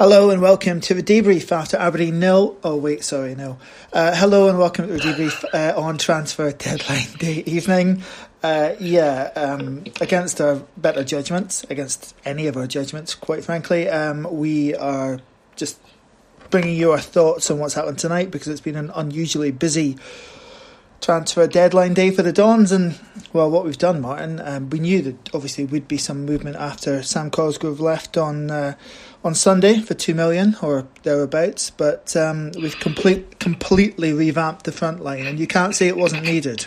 Hello and welcome to the debrief after Aberdeen nil. Oh wait, sorry, no. Uh, hello and welcome to the debrief uh, on transfer deadline day evening. Uh, yeah, um, against our better judgments, against any of our judgments, quite frankly, um, we are just bringing you our thoughts on what's happened tonight because it's been an unusually busy transfer deadline day for the Dons. And well, what we've done, Martin, um, we knew that obviously would be some movement after Sam Cosgrove left on uh, on Sunday for two million or thereabouts. But um, we've complete completely revamped the front line, and you can't say it wasn't needed.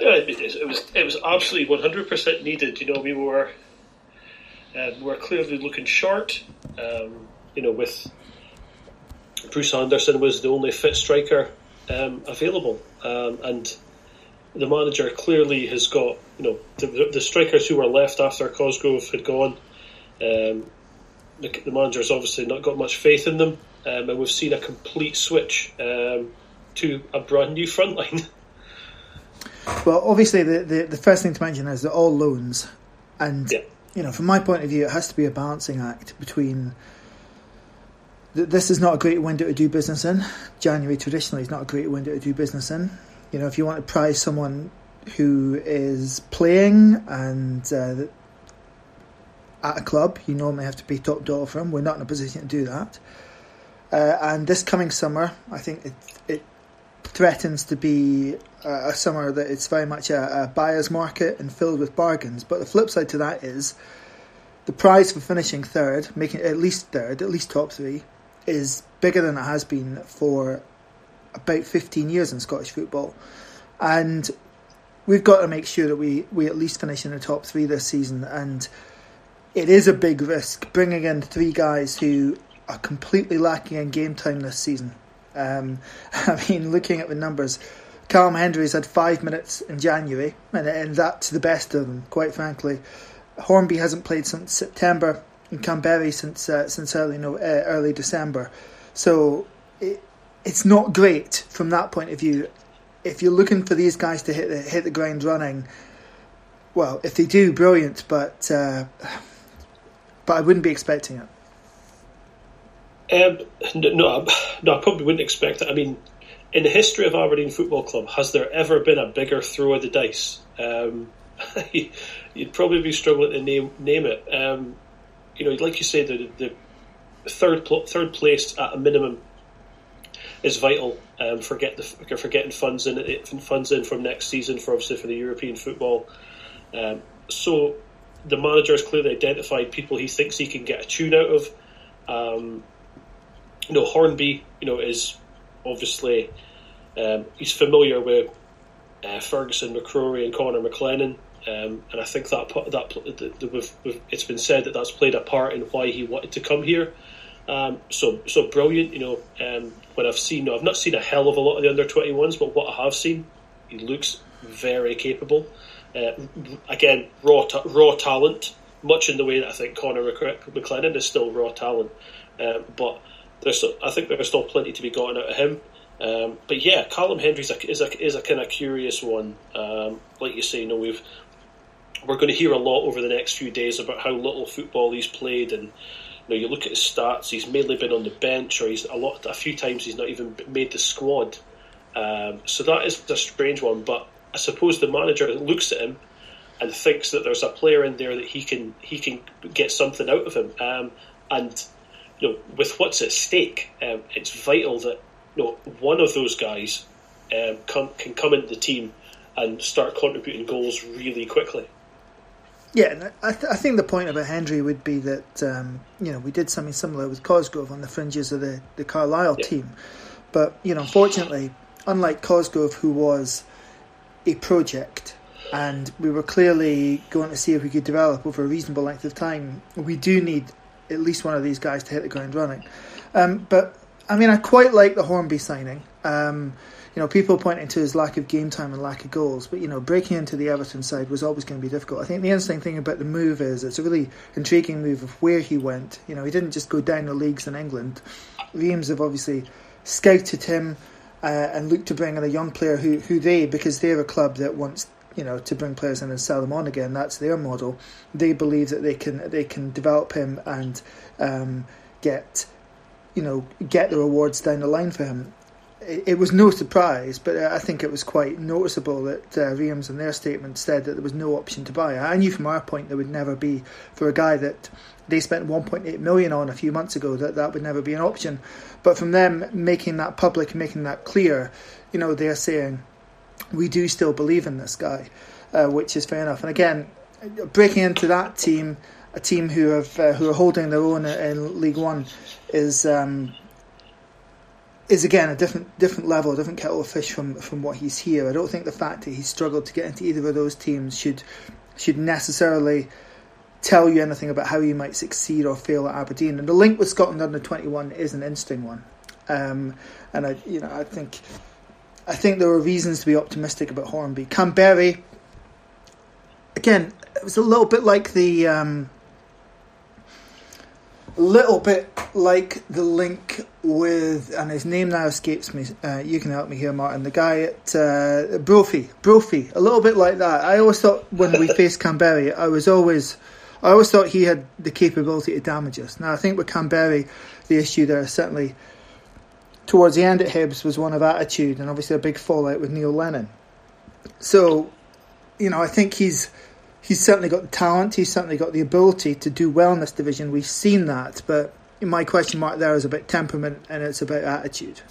Yeah, it was it was absolutely one hundred percent needed. You know, we were um, we were clearly looking short. Um, you know, with Bruce Anderson was the only fit striker um, available, um, and the manager clearly has got you know the, the strikers who were left after Cosgrove had gone. Um, the, the manager's obviously not got much faith in them, um, and we've seen a complete switch um, to a brand new front line. Well, obviously, the, the, the, first thing to mention is that all loans, and yeah. you know, from my point of view, it has to be a balancing act between this is not a great window to do business in. January traditionally is not a great window to do business in. You know, if you want to prize someone who is playing and uh, at a club, you normally have to pay top dollar for them. We're not in a position to do that. Uh, and this coming summer, I think it, it threatens to be a, a summer that it's very much a, a buyer's market and filled with bargains. But the flip side to that is the prize for finishing third, making at least third, at least top three, is bigger than it has been for about 15 years in Scottish football. And we've got to make sure that we, we at least finish in the top three this season. And it is a big risk bringing in three guys who are completely lacking in game time this season. Um, I mean, looking at the numbers, Callum Hendry's had five minutes in January, and, and that's the best of them, quite frankly. Hornby hasn't played since September in Kamberi since uh, since early no, uh, early December. So it, it's not great from that point of view. If you're looking for these guys to hit the, hit the ground running, well, if they do, brilliant. But uh, but I wouldn't be expecting it. Um, no, no, I probably wouldn't expect it. I mean, in the history of Aberdeen Football Club, has there ever been a bigger throw of the dice? Um, you'd probably be struggling to name name it. Um, you know, like you say, the, the third third place at a minimum is vital um, for get the for getting funds in funds in from next season for obviously for the European football. Um, so the manager has clearly identified people he thinks he can get a tune out of. Um, you know, Hornby, you know, is obviously um, he's familiar with uh, Ferguson, McCrorie, and Connor McLennan. Um, and I think that that the, we've, we've, it's been said that that's played a part in why he wanted to come here. Um, so so brilliant, you know. Um, when I've seen, I've not seen a hell of a lot of the under twenty ones, but what I have seen, he looks very capable. Uh, again, raw ta- raw talent, much in the way that I think Connor McLennan is still raw talent. Um, but there's, I think there's still plenty to be gotten out of him. Um, but yeah, Callum Hendry's a, is a is a kind of curious one. Um, like you say, you know, we've we're going to hear a lot over the next few days about how little football he's played, and you know, you look at his stats. He's mainly been on the bench, or he's a lot, a few times he's not even made the squad. Um, so that is a strange one. But I suppose the manager looks at him and thinks that there's a player in there that he can he can get something out of him. Um, and you know, with what's at stake, um, it's vital that you know one of those guys um, can, can come into the team and start contributing goals really quickly. Yeah, I, th- I, think the point about Hendry would be that um, you know we did something similar with Cosgrove on the fringes of the the Carlisle yeah. team, but you know unfortunately, unlike Cosgrove, who was a project, and we were clearly going to see if we could develop over a reasonable length of time, we do need at least one of these guys to hit the ground running. Um, but I mean, I quite like the Hornby signing. Um, you know, people pointing to his lack of game time and lack of goals, but you know, breaking into the Everton side was always going to be difficult. I think the interesting thing about the move is it's a really intriguing move of where he went. You know, he didn't just go down the leagues in England. Reims have obviously scouted him uh, and looked to bring in a young player who, who they, because they're a club that wants you know to bring players in and sell them on again. That's their model. They believe that they can they can develop him and um, get you know get the rewards down the line for him. It, was no surprise, but I think it was quite noticeable that uh, Reims in their statement said that there was no option to buy. I knew from our point there would never be for a guy that they spent 1.8 million on a few months ago that that would never be an option. But from them making that public, making that clear, you know, they're saying we do still believe in this guy, uh, which is fair enough. And again, breaking into that team, a team who have uh, who are holding their own in League One, is um, is again a different different level, a different kettle of fish from from what he's here. I don't think the fact that he's struggled to get into either of those teams should should necessarily tell you anything about how he might succeed or fail at Aberdeen. And the link with Scotland under twenty one is an interesting one. Um, and I, you know, I think I think there were reasons to be optimistic about Hornby. Kamberi, again, it was a little bit like the, um, little bit like the link with, and his name now escapes me. Uh, you can help me here, Martin. The guy at uh, Brophy, Brophy, a little bit like that. I always thought when we faced Kamberi, I was always, I always thought he had the capability to damage us. Now I think with Kamberi, the issue there is certainly towards the end at Hibs was one of attitude and obviously a big fallout with Neil Lennon. So, you know, I think he's he's certainly got the talent, he's certainly got the ability to do well in this division. We've seen that, but my question mark there is about temperament and it's about attitude.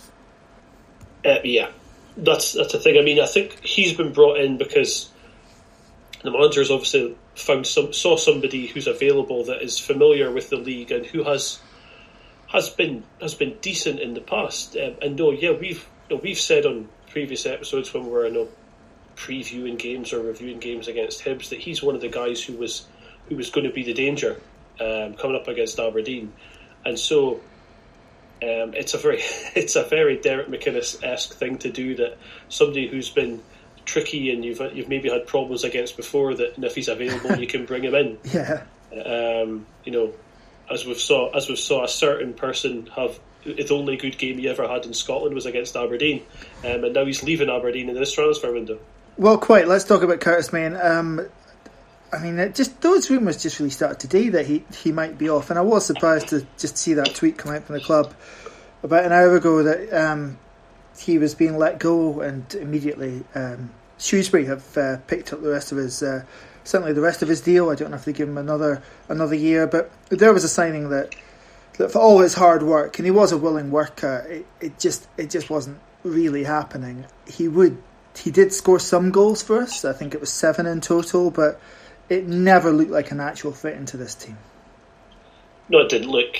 Uh, yeah, that's that's the thing. I mean, I think he's been brought in because the manager's obviously found some saw somebody who's available that is familiar with the league and who has has been has been decent in the past. Um, and no, yeah, we've you know, we've said on previous episodes when we were you know, previewing games or reviewing games against Hibs that he's one of the guys who was who was going to be the danger um, coming up against Aberdeen, and so. Um, it's a very, it's a very Derek McInnes esque thing to do. That somebody who's been tricky and you've you've maybe had problems against before. That if he's available, you can bring him in. Yeah. Um, you know, as we've saw as we saw a certain person have the only good game he ever had in Scotland was against Aberdeen, um, and now he's leaving Aberdeen in this transfer window. Well, quite. Let's talk about Curtis Main. Um, I mean, just those rumours just really started today that he he might be off, and I was surprised to just see that tweet come out from the club about an hour ago that um, he was being let go, and immediately um, Shrewsbury have uh, picked up the rest of his. Uh, certainly the rest of his deal. I don't know if they give him another another year, but there was a signing that, that for all his hard work, and he was a willing worker, it, it just it just wasn't really happening. He would he did score some goals for us. I think it was seven in total, but it never looked like an actual fit into this team. No, it didn't look.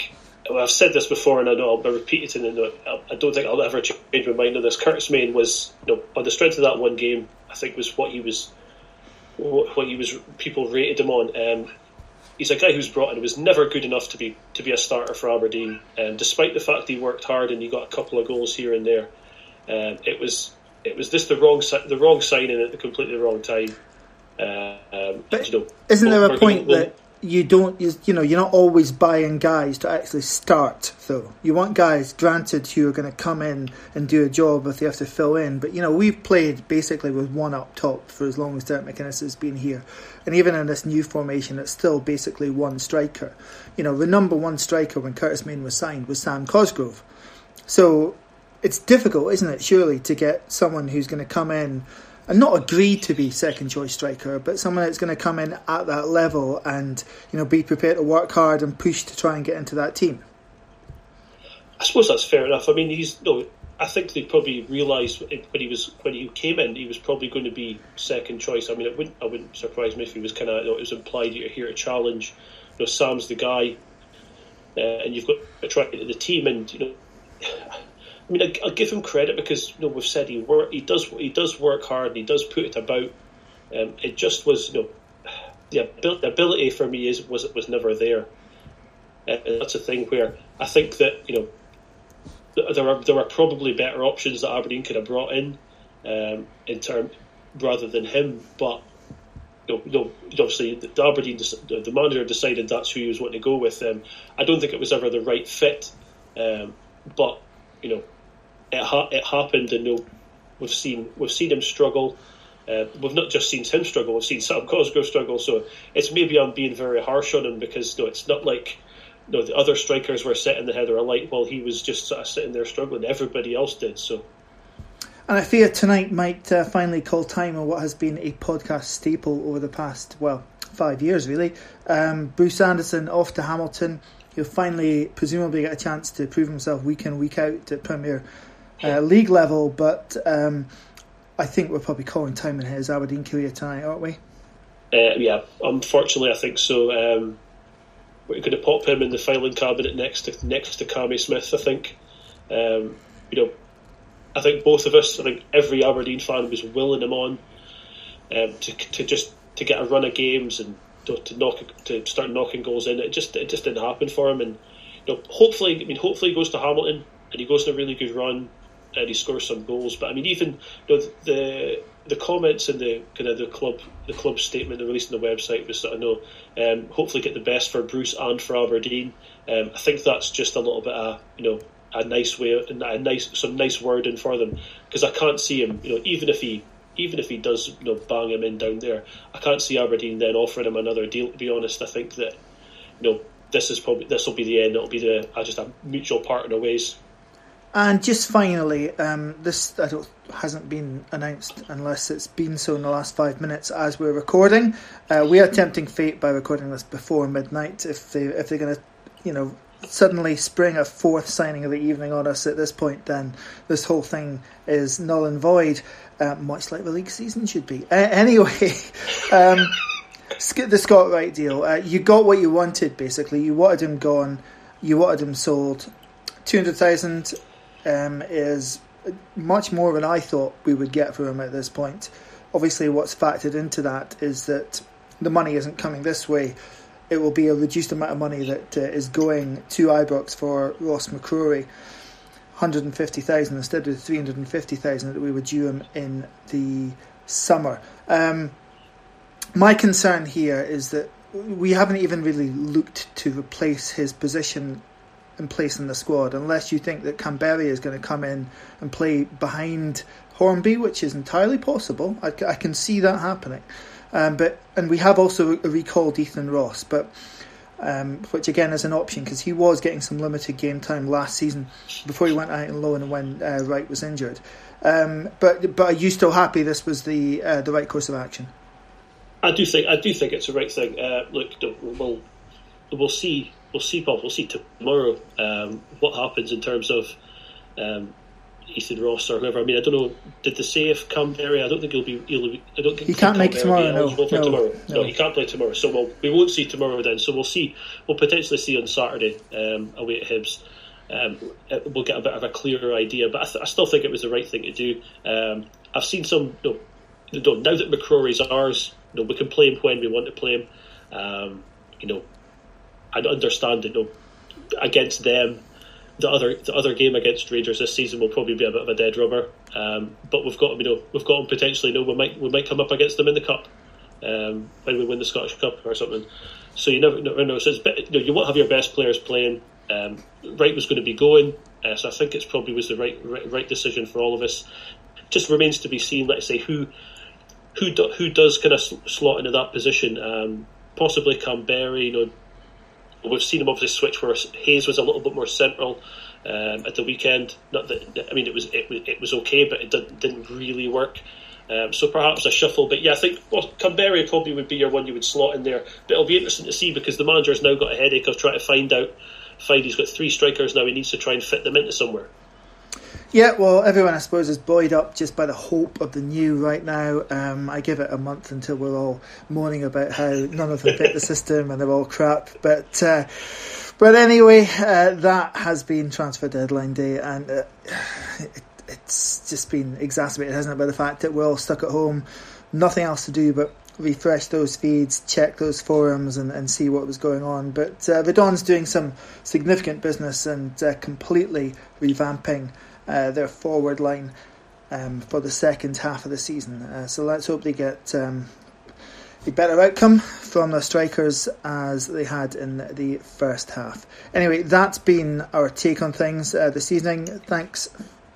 I've said this before, and I know I'll be repeat it. I don't think I'll ever change my mind on this. Curtis Main was, you know, on the strength of that one game, I think was what he was what he was people rated him on. Um, he's a guy who's brought in was never good enough to be to be a starter for Aberdeen, and despite the fact he worked hard and he got a couple of goals here and there, um, it was it was just the wrong the wrong signing at the completely wrong time. Uh, um, but you know, isn't there a point that you don't you, you know you're not always buying guys to actually start though? You want guys granted who are going to come in and do a job if they have to fill in but you know we've played basically with one up top for as long as Derek McInnes has been here. And even in this new formation it's still basically one striker. You know the number one striker when Curtis Main was signed was Sam Cosgrove. So it's difficult isn't it surely to get someone who's going to come in and not agree to be second choice striker, but someone that's going to come in at that level and you know be prepared to work hard and push to try and get into that team. I suppose that's fair enough. I mean, he's no. I think they probably realised when he was when he came in, he was probably going to be second choice. I mean, it wouldn't I wouldn't surprise me if he was kind of you know, it was implied you're here to challenge. You know, Sam's the guy, uh, and you've got to to the team, and you know. I mean, I, will give him credit because you know we've said he work, he does he does work hard and he does put it about. Um, it just was you know the, the ability for me is was was never there. Uh, that's a thing where I think that you know there are there are probably better options that Aberdeen could have brought in um, in term rather than him, but. You know, you know, obviously, the Aberdeen, the manager decided that's who he was wanting to go with. Um, I don't think it was ever the right fit, um, but you know, it, ha- it happened, and we've seen we've seen him struggle. Uh, we've not just seen him struggle; we've seen Sam Cosgrove struggle. So it's maybe I'm being very harsh on him because no, it's not like no the other strikers were setting the header alight while he was just sort of sitting there struggling. Everybody else did so. And I fear tonight might uh, finally call time on what has been a podcast staple over the past well five years really. Um, Bruce Anderson off to Hamilton. He'll finally, presumably, get a chance to prove himself week in week out at Premier uh, League level. But um, I think we're probably calling time in his Aberdeen career tonight, aren't we? Uh, yeah, unfortunately, I think so. Um, we're going to pop him in the filing cabinet next to next to Cammy Smith. I think. Um, you know, I think both of us. I think every Aberdeen fan was willing him on um, to to just to get a run of games and to, to, knock to start knocking goals in. It just it just didn't happen for him. And you know, hopefully, I mean, hopefully he goes to Hamilton and he goes on a really good run and he scores some goals. But I mean, even you know, the the comments in the kind of the club the club statement they released on the website was sort of no, um, hopefully get the best for Bruce and for Aberdeen. Um, I think that's just a little bit of you know a nice way a nice some nice wording for them because I can't see him you know even if he even if he does you know bang him in down there, I can't see Aberdeen then offering him another deal. To be honest, I think that you know this is probably this will be the end. It'll be the uh, just a mutual part in the ways. And just finally, um, this hasn't been announced unless it's been so in the last five minutes as we're recording. Uh, we are tempting fate by recording this before midnight. If they if they're going to, you know, suddenly spring a fourth signing of the evening on us at this point, then this whole thing is null and void, uh, much like the league season should be. Anyway, um, the Scott Wright deal. Uh, you got what you wanted, basically. You wanted him gone, you wanted him sold. 200,000 um, is much more than I thought we would get for him at this point. Obviously, what's factored into that is that the money isn't coming this way it will be a reduced amount of money that uh, is going to Ibrox for Ross McCrorie, 150,000 instead of 350,000 that we would due him in the summer. Um, my concern here is that we haven't even really looked to replace his position in place in the squad, unless you think that Kamberi is going to come in and play behind Hornby, which is entirely possible. I, I can see that happening. Um, but and we have also recalled Ethan Ross, but um, which again is an option because he was getting some limited game time last season before he went out on loan and when uh, Wright was injured. Um, but but are you still happy this was the uh, the right course of action? I do think I do think it's the right thing. Uh, look, we'll we'll see we'll see Bob we'll see tomorrow um, what happens in terms of um, Ethan Ross or whoever. I mean, I don't know. Did they say if Kamberi? I don't think he'll be. He'll, I don't think he can't make tomorrow. No, no, tomorrow. No. no, he can't play tomorrow. So we'll, we won't see tomorrow then. So we'll see. We'll potentially see on Saturday um, away at Hibs. Um, we'll get a bit of a clearer idea. But I, th- I, still think it was the right thing to do. Um, I've seen some. You know, now that McCrorie's ours, you know, we can play him when we want to play him. Um, you know, I understand it. You know, against them, the other the other game against Rangers this season will probably be a bit of a dead rubber. Um, but we've got you know we've got them potentially you know we might we might come up against them in the cup um, when we win the Scottish Cup or something. So you never, know. So it's, you, know, you won't have your best players playing. Um, Wright was going to be going, uh, so I think it probably was the right, right, right decision for all of us. Just remains to be seen. Let's say who who do, who does kind of slot into that position. Um, possibly Kamberi, you know, We've seen him obviously switch where Hayes was a little bit more central um, at the weekend. Not that I mean it was it, it was okay, but it didn't, didn't really work. Um, so perhaps a shuffle, but yeah, I think well, probably would be your one you would slot in there. But it'll be interesting to see because the manager has now got a headache of trying to find out. Find he's got three strikers now. He needs to try and fit them into somewhere. Yeah, well, everyone I suppose is buoyed up just by the hope of the new right now. Um, I give it a month until we're all mourning about how none of them fit the system and they're all crap. But uh, but anyway, uh, that has been transfer deadline day, and uh, it, it's just been exacerbated, hasn't it, by the fact that we're all stuck at home, nothing else to do but refresh those feeds, check those forums, and, and see what was going on. But uh, the Don's doing some significant business and uh, completely revamping uh, their forward line um, for the second half of the season. Uh, so let's hope they get um, a better outcome from the strikers as they had in the first half. Anyway, that's been our take on things uh, this evening. Thanks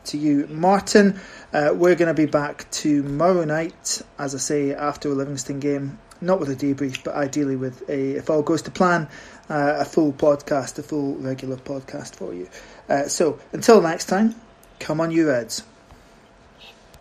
to you, Martin. Uh, we're going to be back tomorrow night, as I say, after a Livingston game. Not with a debrief, but ideally with a, if all goes to plan, uh, a full podcast, a full regular podcast for you. Uh, so until next time, come on, you Reds.